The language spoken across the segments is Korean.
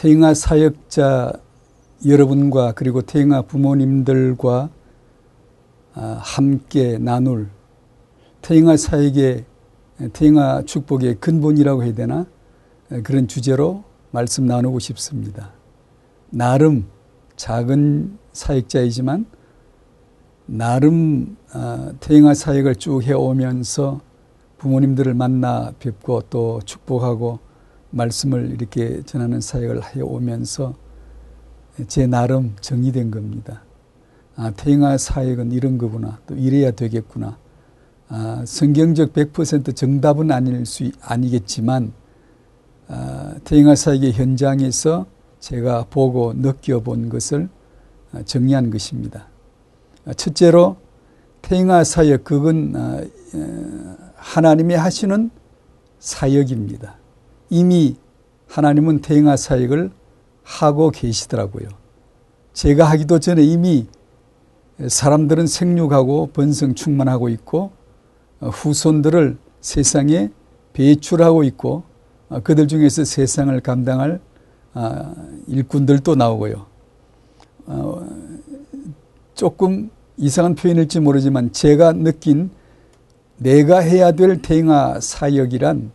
태영아 사역자 여러분과 그리고 태영아 부모님들과 아, 함께 나눌 태영아 사역의 태영아 축복의 근본이라고 해야 되나 그런 주제로 말씀 나누고 싶습니다. 나름 작은 사역자이지만 나름 아, 태영아 사역을 쭉 해오면서 부모님들을 만나 뵙고 또 축복하고 말씀을 이렇게 전하는 사역을 해 오면서 제 나름 정의된 겁니다. 아, 태영아 사역은 이런 거구나. 또 이래야 되겠구나. 아, 성경적 100% 정답은 아닐 수 아니겠지만 아, 태영아 사역의 현장에서 제가 보고 느껴본 것을 아, 정리한 것입니다. 아, 첫째로 태영아 사역 그건 아, 하나님이 하시는 사역입니다. 이미 하나님은 태영아 사역을 하고 계시더라고요. 제가 하기도 전에 이미 사람들은 생육하고 번성 충만하고 있고 어, 후손들을 세상에 배출하고 있고 어, 그들 중에서 세상을 감당할 아, 일꾼들도 나오고요. 어, 조금 이상한 표현일지 모르지만 제가 느낀 내가 해야 될 대응화 사역이란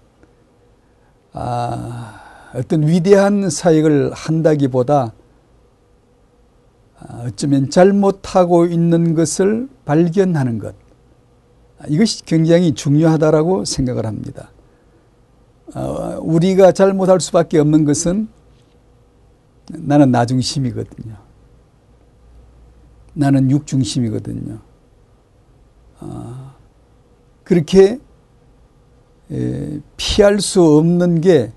아, 어떤 위대한 사역을 한다기보다 아, 어쩌면 잘못하고 있는 것을 발견하는 것. 이것이 굉장히 중요하다라고 생각을 합니다. 어, 우리가 잘못할 수밖에 없는 것은 나는 나중심이거든요. 나는 육중심이거든요. 어, 그렇게 피할 수 없는 게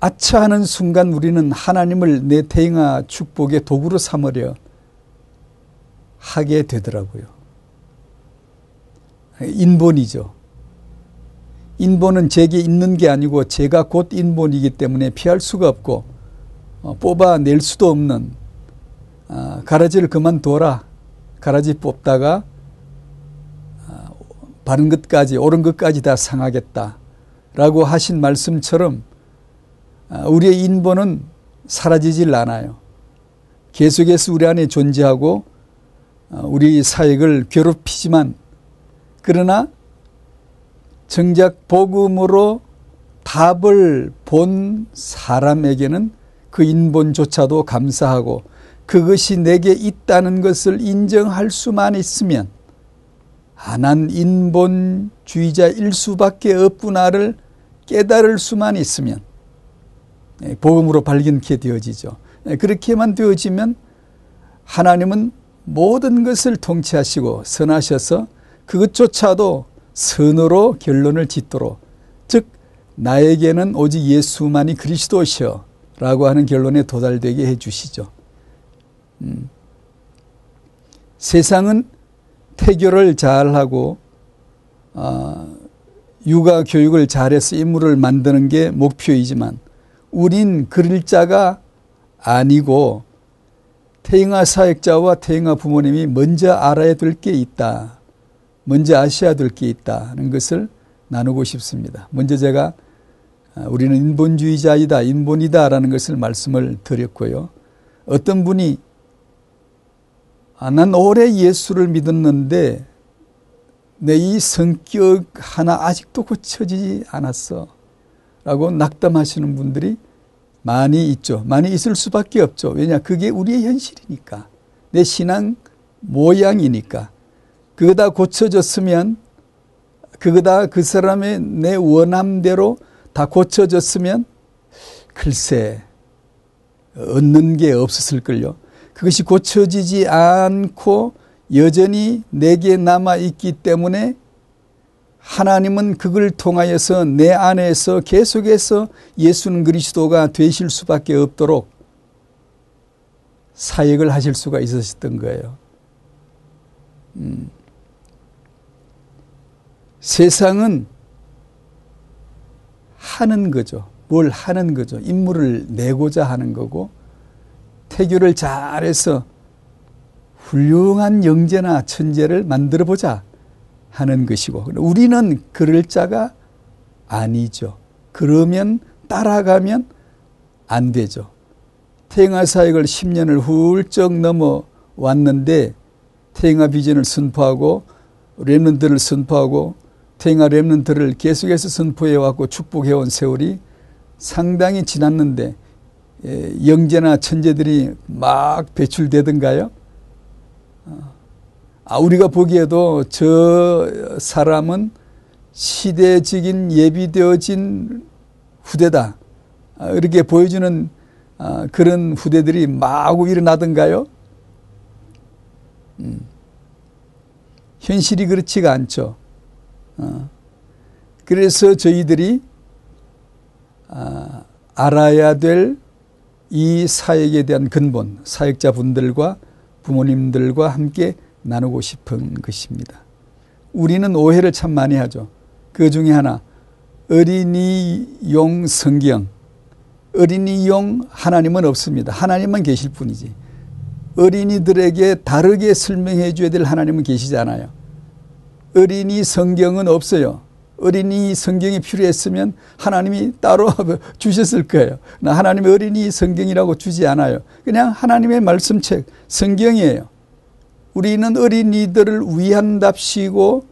아차하는 순간 우리는 하나님을 내 대응아 축복의 도구로 삼으려 하게 되더라고요. 인본이죠. 인본은 제게 있는 게 아니고 제가 곧 인본이기 때문에 피할 수가 없고 어, 뽑아낼 수도 없는 아, 가라지를 그만둬라. 가라지 뽑다가 아, 바른 것까지 옳은 것까지 다 상하겠다. 라고 하신 말씀처럼 아, 우리의 인본은 사라지질 않아요. 계속해서 우리 안에 존재하고 우리 사역을 괴롭히지만 그러나 정작 복음으로 답을 본 사람에게는 그 인본조차도 감사하고 그것이 내게 있다는 것을 인정할 수만 있으면 아, 난 인본주의자일 수밖에 없구나를 깨달을 수만 있으면 예, 복음으로 발견케 되어지죠. 예, 그렇게만 되어지면 하나님은 모든 것을 통치하시고 선하셔서 그것조차도 선으로 결론을 짓도록 즉 나에게는 오직 예수만이 그리스도시여 라고 하는 결론에 도달되게 해 주시죠. 음. 세상은 태교를 잘하고 어, 육아 교육을 잘해서 인물을 만드는 게 목표이지만 우린 그럴 자가 아니고 태영아 사역자와 태영아 부모님이 먼저 알아야 될 게 있다. 먼저 아셔야 될 게 있다는 것을 나누고 싶습니다. 먼저 제가 아, 우리는 인본주의자이다, 인본이다라는 것을 말씀을 드렸고요. 어떤 분이 아, 난 오래 예수를 믿었는데 내 이 성격 하나 아직도 고쳐지지 않았어. 라고 낙담하시는 분들이 많이 있죠. 많이 있을 수밖에 없죠. 왜냐, 그게 우리의 현실이니까. 내 신앙 모양이니까. 그거 다 고쳐졌으면 그거 다 그 사람의 내 원함대로 다 고쳐졌으면 글쎄 얻는 게 없었을걸요. 그것이 고쳐지지 않고 여전히 내게 남아 있기 때문에 하나님은 그걸 통하여서 내 안에서 계속해서 예수는 그리스도가 되실 수밖에 없도록 사역을 하실 수가 있으셨던 거예요. 음. 세상은 하는 거죠. 뭘 하는 거죠. 인물을 내고자 하는 거고 태교를 잘해서 훌륭한 영재나 천재를 만들어 보자 하는 것이고 우리는 그럴 자가 아니죠. 그러면 따라가면 안 되죠. 태영아 사역을 10년을 훌쩍 넘어왔는데 태영아 비전을 선포하고 랩런들을 선포하고 태영아 랩런들을 계속해서 선포해왔고 축복해온 세월이 상당히 지났는데 예, 영재나 천재들이 막 배출되던가요? 어. 아, 우리가 보기에도 저 사람은 시대적인 예비되어진 후대다. 아, 이렇게 보여주는 아, 그런 후대들이 마구 일어나던가요? 음. 현실이 그렇지가 않죠. 어. 그래서 저희들이 아, 알아야 될 이 사역에 대한 근본, 사역자분들과 부모님들과 함께 나누고 싶은 것입니다. 우리는 오해를 참 많이 하죠. 그 중에 하나, 어린이용 성경. 어린이용 하나님은 없습니다. 하나님만 계실 뿐이지. 어린이들에게 다르게 설명해 줘야 될 하나님은 계시지 않아요. 어린이 성경은 없어요. 어린이 성경이 필요했으면 하나님이 따로 주셨을 거예요. 나 하나님의 어린이 성경이라고 주지 않아요. 그냥 하나님의 말씀책, 성경이에요. 우리는 어린이들을 위한답시고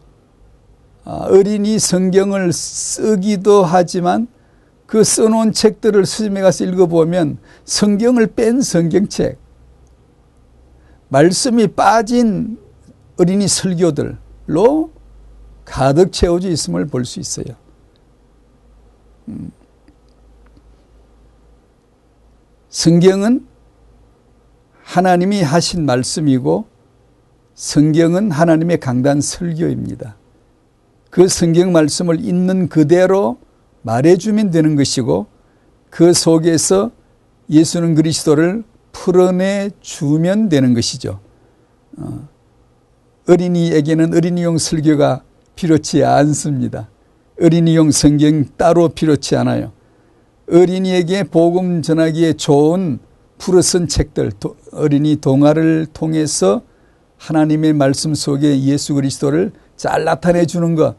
아, 어린이 성경을 쓰기도 하지만 그 써놓은 책들을 스님에 가서 읽어보면 성경을 뺀 성경책, 말씀이 빠진 어린이 설교들로 가득 채워져 있음을 볼 수 있어요. 음. 성경은 하나님이 하신 말씀이고 성경은 하나님의 강단 설교입니다. 그 성경 말씀을 있는 그대로 말해주면 되는 것이고 그 속에서 예수는 그리스도를 풀어내 주면 되는 것이죠. 어. 어린이에게는 어린이용 설교가 필요치 않습니다. 어린이용 성경 따로 필요치 않아요. 어린이에게 복음 전하기에 좋은 풀어쓴 책들, 어린이 동화를 통해서 하나님의 말씀 속에 예수 그리스도를 잘 나타내 주는 것,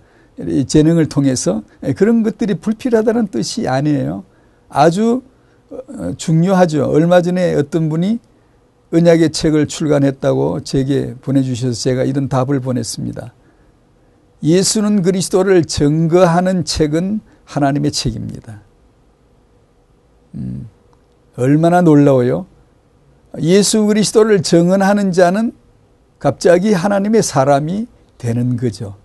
재능을 통해서 그런 것들이 불필요하다는 뜻이 아니에요. 아주 어, 중요하죠. 얼마 전에 어떤 분이 언약의 책을 출간했다고 제게 보내주셔서 제가 이런 답을 보냈습니다. 예수는 그리스도를 증거하는 책은 하나님의 책입니다. 음, 얼마나 놀라워요. 예수 그리스도를 증언하는 자는 갑자기 하나님의 사람이 되는 거죠.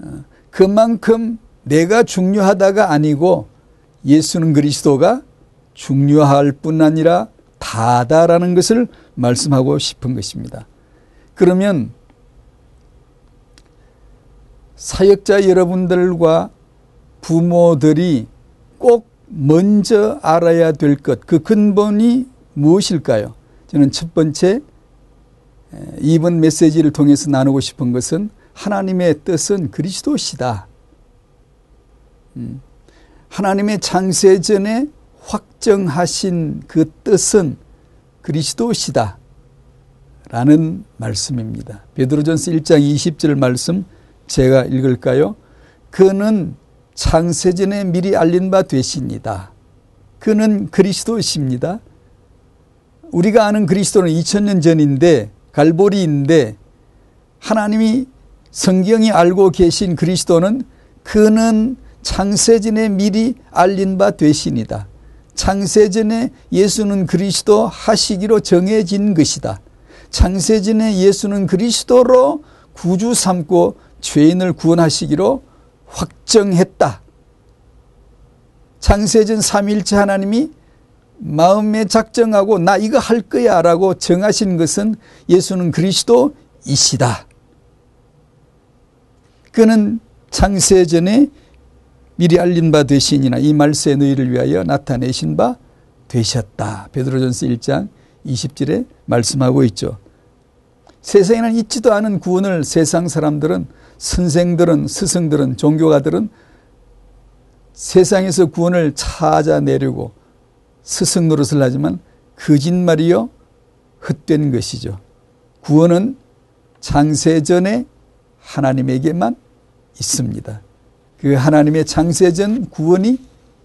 어, 그만큼 내가 중요하다가 아니고 예수는 그리스도가 중요할 뿐 아니라 다다라는 것을 말씀하고 싶은 것입니다. 그러면 사역자 여러분들과 부모들이 꼭 먼저 알아야 될 것, 그 근본이 무엇일까요? 저는 첫 번째, 이번 메시지를 통해서 나누고 싶은 것은 하나님의 뜻은 그리스도시다. 음, 하나님의 창세전에 확정하신 그 뜻은 그리스도시다. 라는 말씀입니다. 베드로전서 1장 20절 말씀 제가 읽을까요? 그는 창세전에 미리 알린 바 되십니다. 그는 그리스도이십니다. 우리가 아는 그리스도는 2000년 전인데 갈보리인데 하나님이 성경이 알고 계신 그리스도는 그는 창세전에 미리 알린 바 되십니다. 창세전에 예수는 그리스도 하시기로 정해진 것이다. 창세전에 예수는 그리스도로 구주 삼고 죄인을 구원하시기로 확정했다. 창세전 3일째 하나님이 마음에 작정하고 나 이거 할 거야 라고 정하신 것은 예수는 그리스도이시다. 그는 창세전에 미리 알린 바 되시니나 이 말세 너희를 위하여 나타내신 바 되셨다. 베드로전서 1장 20절에 말씀하고 있죠. 세상에는 있지도 않은 구원을 세상 사람들은 선생들은 스승들은 종교가들은 세상에서 구원을 찾아내려고 스승 노릇을 하지만 거짓말이요 헛된 것이죠. 구원은 장세전에 하나님에게만 있습니다. 그 하나님의 장세전 구원이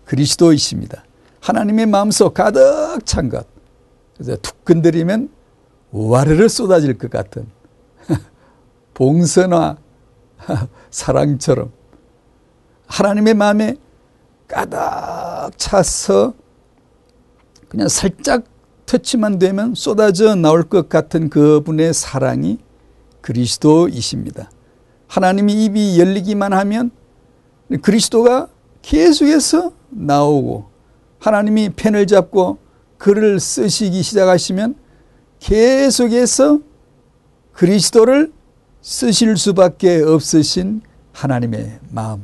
그리스도이십니다. 하나님의 마음속 가득 찬 것. 그래서 툭 건드리면 와르르 쏟아질 것 같은 봉선화 사랑처럼 하나님의 마음에 가득 차서 그냥 살짝 터치만 되면 쏟아져 나올 것 같은 그분의 사랑이 그리스도이십니다. 하나님이 입이 열리기만 하면 그리스도가 계속해서 나오고 하나님이 펜을 잡고 글을 쓰시기 시작하시면 계속해서 그리스도를 쓰실 수밖에 없으신 하나님의 마음.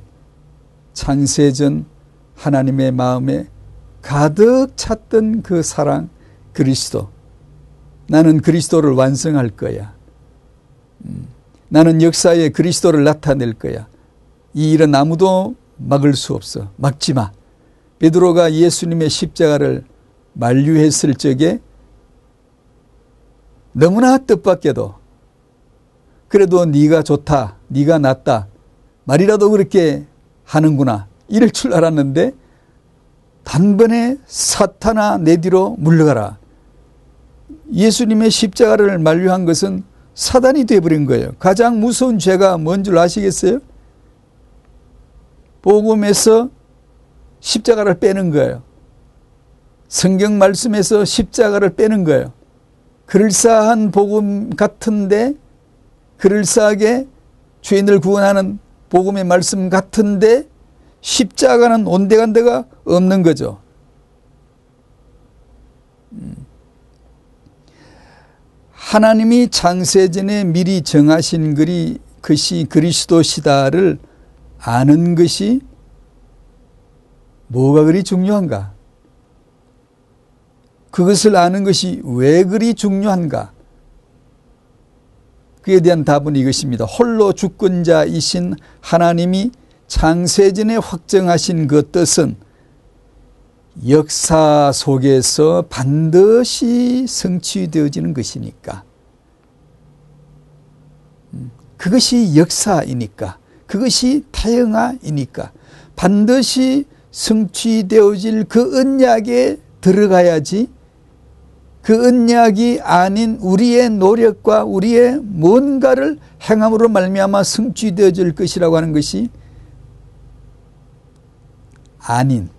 창세전 하나님의 마음에 가득 찼던 그 사랑 그리스도. 나는 그리스도를 완성할 거야. 음, 나는 역사에 그리스도를 나타낼 거야. 이 일은 아무도 막을 수 없어. 막지 마. 베드로가 예수님의 십자가를 만류했을 적에 너무나 뜻밖에도 그래도 네가 좋다, 네가 낫다 말이라도 그렇게 하는구나 이럴 줄 알았는데 단번에 사탄아 내 뒤로 물러가라. 예수님의 십자가를 만류한 것은 사단이 되어버린 거예요. 가장 무서운 죄가 뭔 줄 아시겠어요? 복음에서 십자가를 빼는 거예요. 성경 말씀에서 십자가를 빼는 거예요. 그럴싸한 복음 같은데 그럴싸하게 죄인을 구원하는 복음의 말씀 같은데 십자가는 온데간데가 없는 거죠. 음. 하나님이 창세전에 미리 정하신 글이 것이 그리스도시다를 아는 것이 뭐가 그리 중요한가? 그것을 아는 것이 왜 그리 중요한가? 그에 대한 답은 이것입니다. 홀로 주권자이신 하나님이 창세전에 확정하신 그 뜻은 역사 속에서 반드시 성취되어지는 것이니까. 음, 그것이 역사이니까. 그것이 태영아이니까. 반드시 성취되어질 그 언약에 들어가야지 그 언약이 아닌 우리의 노력과 우리의 뭔가를 행함으로 말미암아 성취되어질 것이라고 하는 것이 아닌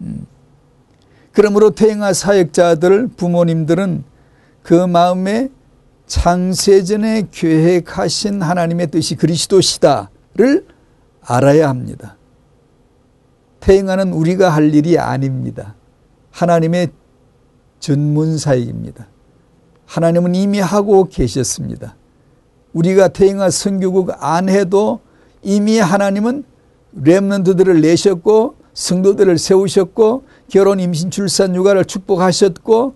음. 그러므로 퇴행하 사역자들 부모님들은 그 마음에 창세전에 계획하신 하나님의 뜻이 그리스도시다를 알아야 합니다. 퇴행하는 우리가 할 일이 아닙니다. 하나님의 전문사역입니다. 하나님은 이미 하고 계셨습니다. 우리가 태영아 선교국 안 해도 이미 하나님은 렘넌트들을 내셨고 성도들을 세우셨고 결혼 임신 출산 육아를 축복하셨고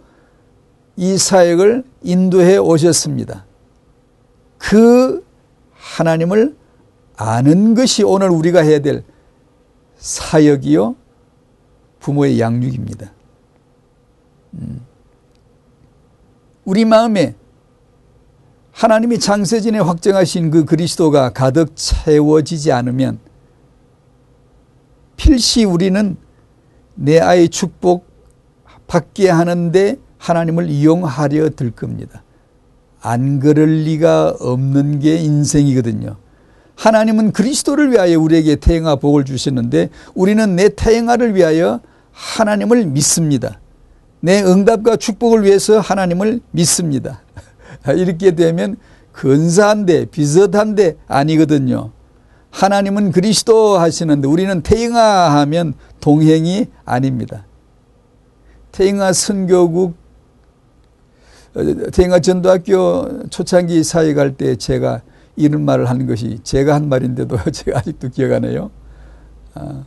이 사역을 인도해 오셨습니다. 그 하나님을 아는 것이 오늘 우리가 해야 될 사역이요 부모의 양육입니다. 음. 우리 마음에 하나님이 창세전에 확정하신 그 그리스도가 가득 채워지지 않으면 필시 우리는 내 아이 축복 받게 하는데 하나님을 이용하려 들 겁니다. 안 그럴 리가 없는 게 인생이거든요. 하나님은 그리스도를 위하여 우리에게 태영아 복을 주셨는데 우리는 내 태영아를 위하여 하나님을 믿습니다. 내 응답과 축복을 위해서 하나님을 믿습니다. 이렇게 되면 근사한데 비슷한데 아니거든요. 하나님은 그리스도 하시는데 우리는 태영아 하면 동행이 아닙니다. 태영아 선교국 태영아 전도학교 초창기 사역할 때 제가 이런 말을 하는 것이 제가 한 말인데도 제가 아직도 기억하네요. 아,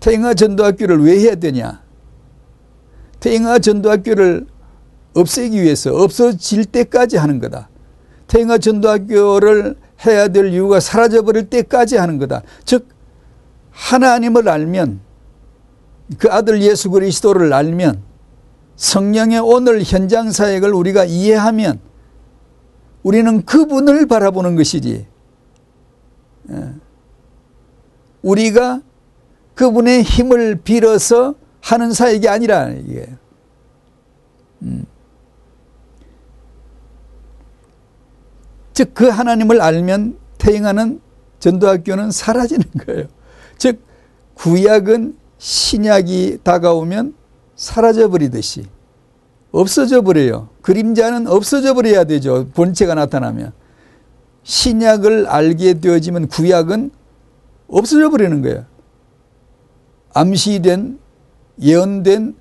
태영아 전도학교를 왜 해야 되냐? 태영아 전도학교를 없애기 위해서 없어질 때까지 하는 거다. 태영아 전도학교를 해야 될 이유가 사라져버릴 때까지 하는 거다. 즉 하나님을 알면 그 아들 예수 그리스도를 알면 성령의 오늘 현장 사역을 우리가 이해하면 우리는 그분을 바라보는 것이지. 예. 우리가 그분의 힘을 빌어서 하는 사역이 아니라 이게. 음. 즉그 하나님을 알면 태행하는 전도학교는 사라지는 거예요. 즉 구약은 신약이 다가오면 사라져 버리듯이 없어져 버려요. 그림자는 없어져 버려야 되죠. 본체가 나타나면. 신약을 알게 되어지면 구약은 없어져 버리는 거예요. 암시된 예언된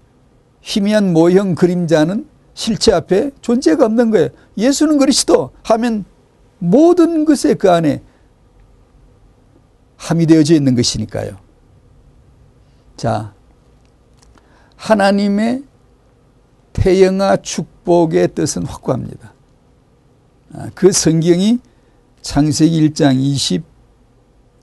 희미한 모형 그림자는 실체 앞에 존재가 없는 거예요. 예수는 그리스도 하면 모든 것에 그 안에 함이 되어져 있는 것이니까요. 자, 하나님의 태영아 축복의 뜻은 확고합니다. 아, 그 성경이 창세기 1장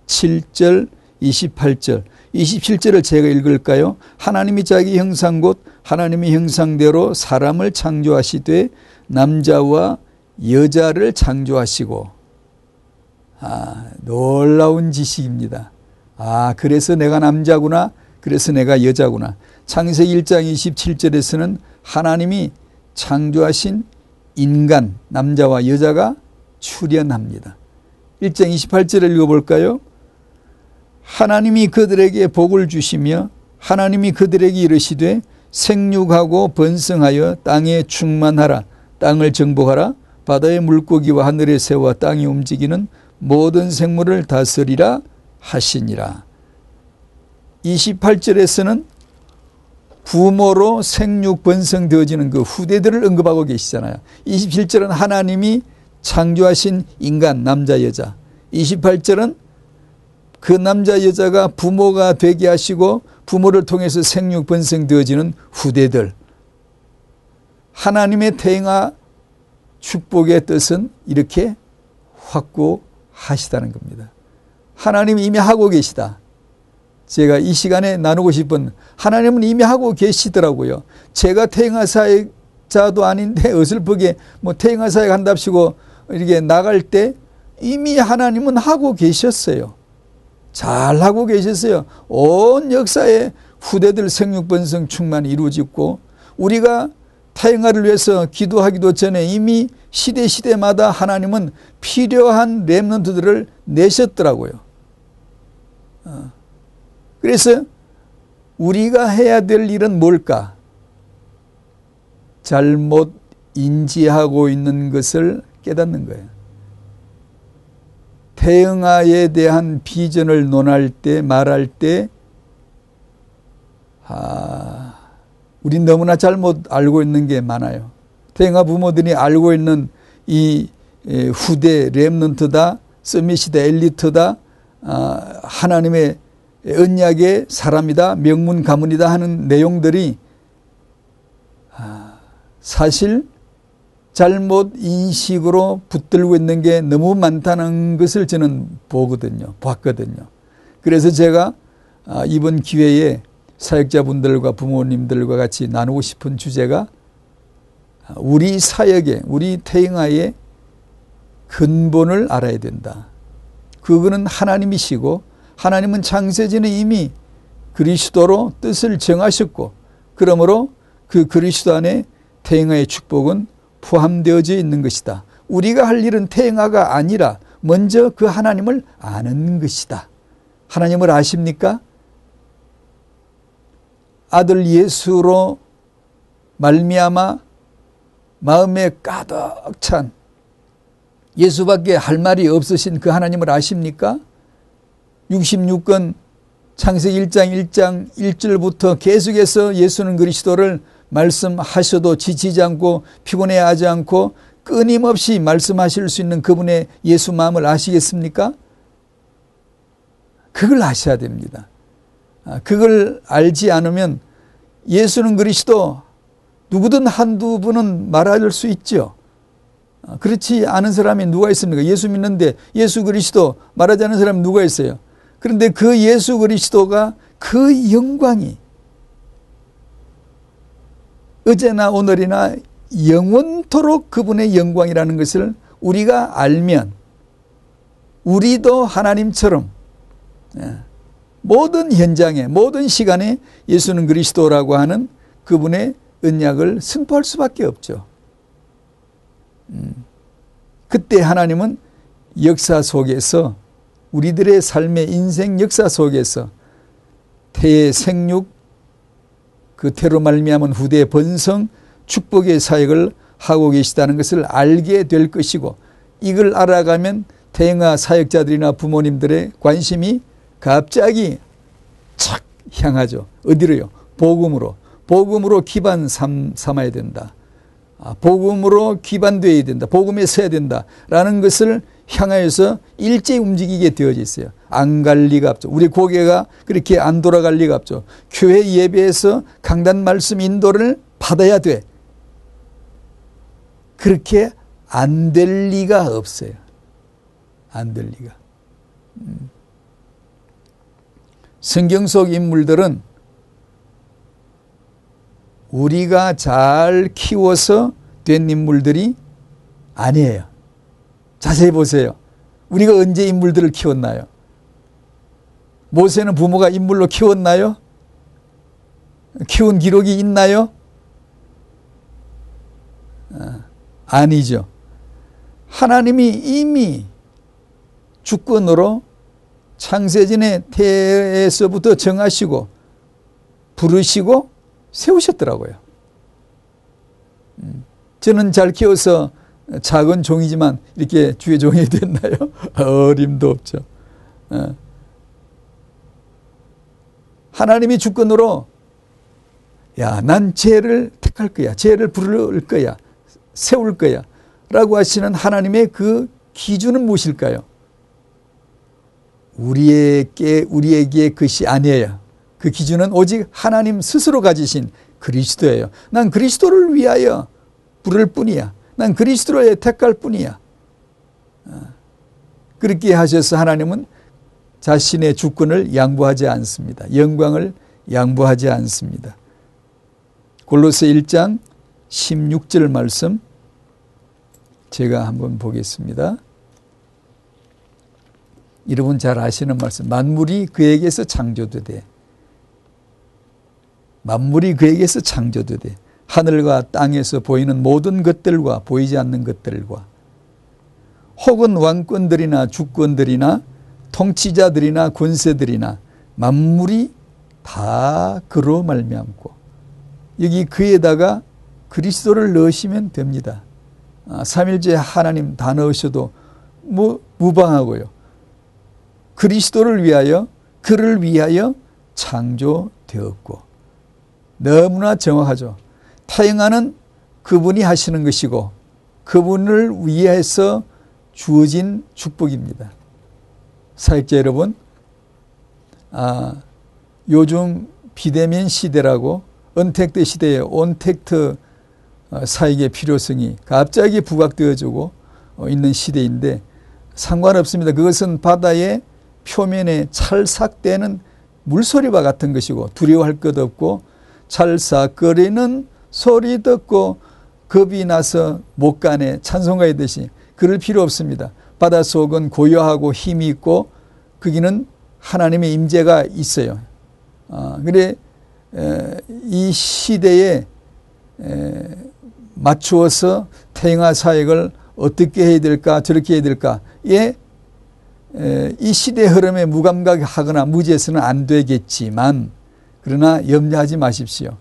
27절, 28절, 27절을 제가 읽을까요? 하나님이 자기 형상 곧 하나님의 형상대로 사람을 창조하시되 남자와 여자를 창조하시고 아, 놀라운 지식입니다. 아, 그래서 내가 남자구나. 그래서 내가 여자구나. 창세기 1장 27절에서는 하나님이 창조하신 인간, 남자와 여자가 출현합니다. 1장 28절을 읽어볼까요? 하나님이 그들에게 복을 주시며 하나님이 그들에게 이르시되 생육하고 번성하여 땅에 충만하라 땅을 정복하라 바다의 물고기와 하늘의 새와 땅이 움직이는 모든 생물을 다스리라 하시니라. 28절에서는 부모로 생육 번성되어지는 그 후대들을 언급하고 계시잖아요. 27절은 하나님이 창조하신 인간 남자 여자. 28절은 그 남자 여자가 부모가 되게 하시고 부모를 통해서 생육 번성되어지는 후대들. 하나님의 태행아 축복의 뜻은 이렇게 확고하시다는 겁니다. 하나님이 이미 하고 계시다. 제가 이 시간에 나누고 싶은 하나님은 이미 하고 계시더라고요. 제가 태행하 사역자도 아닌데 어슬프게 뭐 태행하 사역 한답시고 이렇게 나갈 때 이미 하나님은 하고 계셨어요. 잘 하고 계셨어요. 온 역사에 후대들 생육번성 충만이 이루어졌고 우리가 타영아를 위해서 기도하기도 전에 이미 시대 시대마다 하나님은 필요한 렘넌트들을 내셨더라고요. 어. 그래서 우리가 해야 될 일은 뭘까? 잘못 인지하고 있는 것을 깨닫는 거예요. 태영아에 대한 비전을 논할 때, 말할 때, 아, 우린 너무나 잘못 알고 있는 게 많아요. 태영아 부모들이 알고 있는 이 후대 렘넌트다, 서밋이다, 엘리트다, 아, 하나님의 언약의 사람이다, 명문 가문이다 하는 내용들이 아, 사실 잘못 인식으로 붙들고 있는 게 너무 많다는 것을 저는 보거든요. 봤거든요. 그래서 제가 아, 이번 기회에 사역자분들과 부모님들과 같이 나누고 싶은 주제가 우리 사역에, 우리 태영아의 근본을 알아야 된다. 그거는 하나님이시고 하나님은 창세전에 이미 그리스도로 뜻을 정하셨고 그러므로 그 그리스도 안에 태영아의 축복은 포함되어져 있는 것이다. 우리가 할 일은 태영아가 아니라 먼저 그 하나님을 아는 것이다. 하나님을 아십니까? 아들 예수로 말미암아 마음에 가득 찬 예수밖에 할 말이 없으신 그 하나님을 아십니까? 66권 창세기 1장 1장 1절부터 계속해서 예수는 그리스도를 말씀하셔도 지치지 않고 피곤해하지 않고 끊임없이 말씀하실 수 있는 그분의 예수 마음을 아시겠습니까? 그걸 아셔야 됩니다. 아, 그걸 알지 않으면 예수는 그리스도 누구든 한두 분은 말할 수 있죠. 아, 그렇지 않은 사람이 누가 있습니까? 예수 믿는데 예수 그리스도 말하지 않은 사람이 누가 있어요? 그런데 그 예수 그리스도가 그 영광이 어제나 오늘이나 영원토록 그분의 영광이라는 것을 우리가 알면 우리도 하나님처럼 예, 모든 현장에 모든 시간에 예수는 그리스도라고 하는 그분의 은약을 선포할 수밖에 없죠. 음. 그때 하나님은 역사 속에서 우리들의 삶의 인생 역사 속에서 태의 생육 그 태로 말미암은 후대의 번성 축복의 사역을 하고 계시다는 것을 알게 될 것이고 이걸 알아가면 대응아 사역자들이나 부모님들의 관심이 갑자기 착 향하죠. 어디로요? 복음으로. 복음으로 기반 삼, 삼아야 된다. 아, 복음으로 기반되어야 된다. 복음에 서야 된다. 라는 것을 향하여서 일제히 움직이게 되어져 있어요. 안 갈 리가 없죠. 우리 고개가 그렇게 안 돌아갈 리가 없죠. 교회 예배에서 강단 말씀 인도를 받아야 돼. 그렇게 안 될 리가 없어요. 안 될 리가. 음. 성경 속 인물들은 우리가 잘 키워서 된 인물들이 아니에요. 자세히 보세요. 우리가 언제 인물들을 키웠나요? 모세는 부모가 인물로 키웠나요? 키운 기록이 있나요? 아, 아니죠. 하나님이 이미 주권으로 창세전의 태에서부터 정하시고 부르시고 세우셨더라고요. 음. 저는 잘 키워서 작은 종이지만 이렇게 주의 종이 됐나요? 어림도 없죠. 어. 하나님이 주권으로 야, 난 죄를 택할 거야. 죄를 부를 거야. 세울 거야. 라고 하시는 하나님의 그 기준은 무엇일까요? 우리에게, 우리에게 그것이 아니에요. 그 기준은 오직 하나님 스스로 가지신 그리스도예요. 난 그리스도를 위하여 부를 뿐이야. 난 그리스도를 택할 뿐이야. 어. 그렇게 하셔서 하나님은 자신의 주권을 양보하지 않습니다. 영광을 양보하지 않습니다. 골로새 1장 16절 말씀 제가 한번 보겠습니다. 여러분 잘 아시는 말씀. 만물이 그에게서 창조되되 만물이 그에게서 창조되되 하늘과 땅에서 보이는 모든 것들과 보이지 않는 것들과 혹은 왕권들이나 주권들이나 통치자들이나 권세들이나 만물이 다 그로 말미암고 여기 그에다가 그리스도를 넣으시면 됩니다. 아, 삼일째 하나님 다 넣으셔도 뭐 무방하고요. 그리스도를 위하여 그를 위하여 창조되었고 너무나 정확하죠. 타행하는 그분이 하시는 것이고 그분을 위해서 주어진 축복입니다. 사역자 여러분, 아, 요즘 비대면 시대라고 언택트 시대에 온택트 어, 사역의 필요성이 갑자기 부각되어지고 어, 있는 시대인데 상관없습니다. 그것은 바다의 표면에 찰싹대는 물소리와 같은 것이고 두려워할 것 없고 찰싹거리는 소리 듣고 겁이 나서 못 가네 찬송가이듯이 그럴 필요 없습니다. 바닷속은 고요하고 힘이 있고 거기는 하나님의 임재가 있어요. 어, 그래 에, 이 시대에 에, 맞추어서 태영아 사역을 어떻게 해야 될까 저렇게 해야 될까에 이 시대 흐름에 무감각하거나 무지해서는 안 되겠지만 그러나 염려하지 마십시오.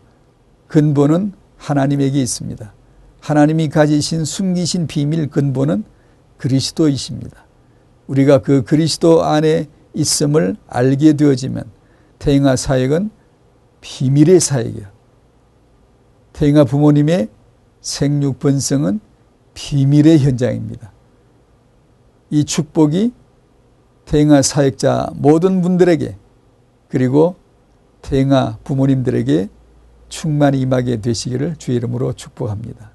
근본은 하나님에게 있습니다. 하나님이 가지신 숨기신 비밀 근본은 그리스도이십니다. 우리가 그 그리스도 안에 있음을 알게 되어지면 태영아 사역은 비밀의 사역이야. 태영아 부모님의 생육 번성은 비밀의 현장입니다. 이 축복이 태영아 사역자 모든 분들에게 그리고 태영아 부모님들에게 충만히 임하게 되시기를 주의 이름으로 축복합니다.